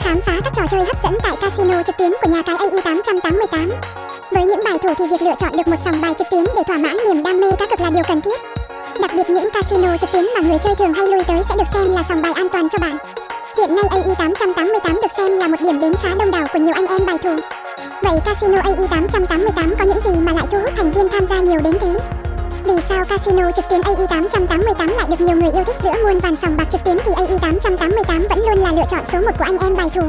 Khám phá các trò chơi hấp dẫn tại casino trực tuyến của nhà cái AI888. Với những bài thủ thì việc lựa chọn được một sòng bài trực tuyến để thỏa mãn niềm đam mê cá cược là điều cần thiết. Đặc biệt những casino trực tuyến mà người chơi thường hay lui tới sẽ được xem là sòng bài an toàn cho bạn. Hiện nay AI888 được xem là một điểm đến khá đông đảo của nhiều anh em bài thủ. Vậy casino AI888 có những gì mà lại thu hút thành viên tham gia nhiều đến thế? Sao casino trực tuyến AI888 lại được nhiều người yêu thích giữa muôn vàn sòng bạc trực tuyến thì AI888 vẫn luôn là lựa chọn số 1 của anh em bài thủ.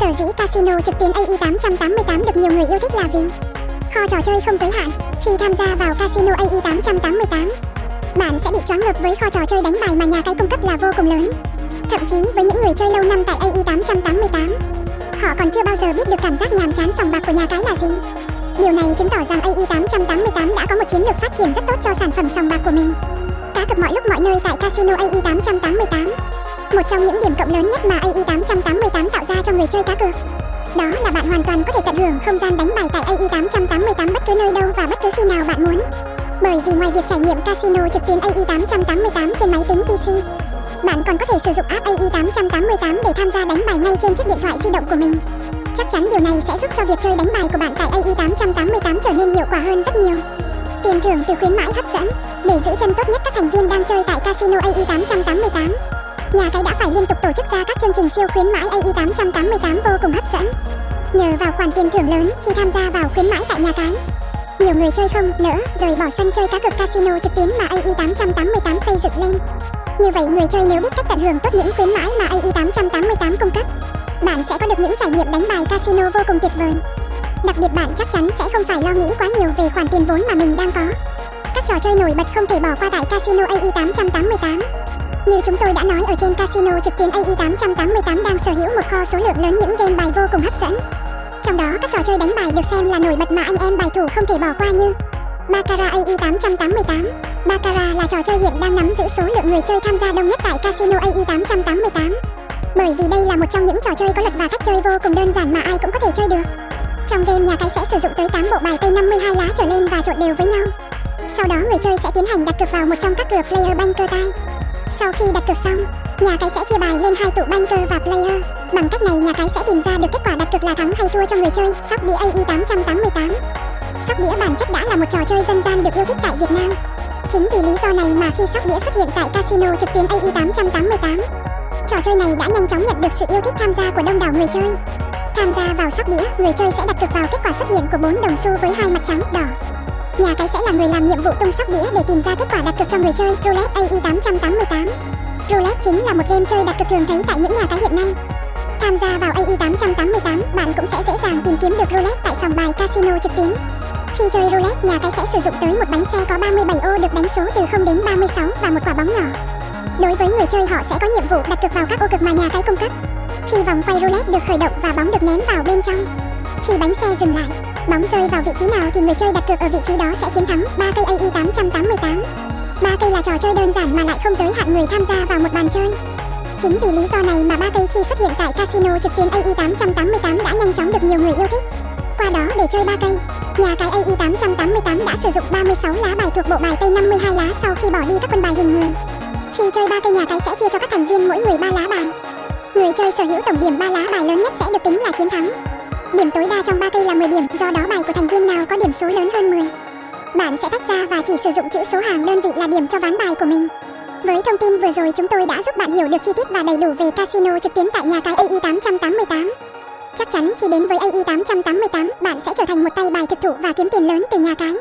Sở dĩ casino trực tuyến AI888 được nhiều người yêu thích là vì kho trò chơi không giới hạn. Khi tham gia vào casino AI888, bạn sẽ bị choáng ngợp với kho trò chơi đánh bài mà nhà cái cung cấp là vô cùng lớn. Thậm chí với những người chơi lâu năm tại AI888, họ còn chưa bao giờ biết được cảm giác nhàm chán sòng bạc của nhà cái là gì. Điều này chứng tỏ rằng AI888 đã có một chiến lược phát triển rất tốt cho sản phẩm sòng bạc của mình. Cá cược mọi lúc mọi nơi tại casino AI888. Một trong những điểm cộng lớn nhất mà AI888 tạo ra cho người chơi cá cược. Đó là bạn hoàn toàn có thể tận hưởng không gian đánh bài tại AI888 bất cứ nơi đâu và bất cứ khi nào bạn muốn. Bởi vì ngoài việc trải nghiệm casino trực tuyến AI888 trên máy tính PC, bạn còn có thể sử dụng app AI888 để tham gia đánh bài ngay trên chiếc điện thoại di động của mình. Chắc chắn điều này sẽ giúp cho việc chơi đánh bài của bạn tại AI888 trở nên hiệu quả hơn rất nhiều. Tiền thưởng từ khuyến mãi hấp dẫn để giữ chân tốt nhất các thành viên đang chơi tại casino AI888. Nhà cái đã phải liên tục tổ chức ra các chương trình siêu khuyến mãi AI888 vô cùng hấp dẫn. Nhờ vào khoản tiền thưởng lớn khi tham gia vào khuyến mãi tại nhà cái, nhiều người chơi không nỡ rời bỏ sân chơi cá cược casino trực tuyến mà AI888 xây dựng lên. Như vậy người chơi nếu biết cách tận hưởng tốt những khuyến mãi mà AI888 cung cấp, bạn sẽ có được những trải nghiệm đánh bài casino vô cùng tuyệt vời. Đặc biệt bạn chắc chắn sẽ không phải lo nghĩ quá nhiều về khoản tiền vốn mà mình đang có. Các trò chơi nổi bật không thể bỏ qua tại casino AI888. Như chúng tôi đã nói ở trên casino trực tuyến AI888 đang sở hữu một kho số lượng lớn những game bài vô cùng hấp dẫn. Trong đó, các trò chơi đánh bài được xem là nổi bật mà anh em bài thủ không thể bỏ qua như Baccarat AI888. Baccarat là trò chơi hiện đang nắm giữ số lượng người chơi tham gia đông nhất tại casino AI888. Bởi vì đây là một trong những trò chơi có luật và cách chơi vô cùng đơn giản mà ai cũng có thể chơi được. Trong game nhà cái sẽ sử dụng tới 8 bộ bài tây 52 lá trở lên và trộn đều với nhau. Sau đó người chơi sẽ tiến hành đặt cược vào một trong các cửa player banker tay. Sau khi đặt cược xong, nhà cái sẽ chia bài lên hai tụ banker và player. Bằng cách này nhà cái sẽ tìm ra được kết quả đặt cược là thắng hay thua cho người chơi. Sóc đĩa AI 888. Sóc đĩa bản chất đã là một trò chơi dân gian được yêu thích tại Việt Nam. Chính vì lý do này mà khi sóc đĩa xuất hiện tại casino trực tuyến AI 888, trò chơi này đã nhanh chóng nhận được sự yêu thích tham gia của đông đảo người chơi. Tham gia vào sóc đĩa, người chơi sẽ đặt cược vào kết quả xuất hiện của bốn đồng xu với hai mặt trắng, đỏ. Nhà cái sẽ là người làm nhiệm vụ tung sóc đĩa để tìm ra kết quả đặt cược cho người chơi Roulette AI 888. Roulette chính là một game chơi đặt cược thường thấy tại những nhà cái hiện nay. Tham gia vào AI 888, bạn cũng sẽ dễ dàng tìm kiếm được roulette tại sòng bài casino trực tuyến. Khi chơi roulette, nhà cái sẽ sử dụng tới một bánh xe có 37 ô được đánh số từ 0 đến 36 và một quả bóng nhỏ. Đối với người chơi họ sẽ có nhiệm vụ đặt cược vào các ô cực mà nhà cái cung cấp. Khi vòng quay roulette được khởi động và bóng được ném vào bên trong. Khi bánh xe dừng lại, bóng rơi vào vị trí nào thì người chơi đặt cược ở vị trí đó sẽ chiến thắng. 3 cây AI 888. 3 cây là trò chơi đơn giản mà lại không giới hạn người tham gia vào một bàn chơi. Chính vì lý do này mà ba cây khi xuất hiện tại casino trực tuyến AI 888 đã nhanh chóng được nhiều người yêu thích. Qua đó để chơi ba cây, nhà cái AI 888 đã sử dụng 36 lá bài thuộc bộ bài Tây 52 lá sau khi bỏ đi các quân bài hình người. Khi chơi ba cây nhà cái sẽ chia cho các thành viên mỗi người ba lá bài. Người chơi sở hữu tổng điểm ba lá bài lớn nhất sẽ được tính là chiến thắng. Điểm tối đa trong ba cây là 10 điểm, do đó bài của thành viên nào có điểm số lớn hơn 10. Bạn sẽ tách ra và chỉ sử dụng chữ số hàng đơn vị là điểm cho ván bài của mình. Với thông tin vừa rồi chúng tôi đã giúp bạn hiểu được chi tiết và đầy đủ về casino trực tuyến tại nhà cái AI 888. Chắc chắn khi đến với AI 888, bạn sẽ trở thành một tay bài thực thụ và kiếm tiền lớn từ nhà cái.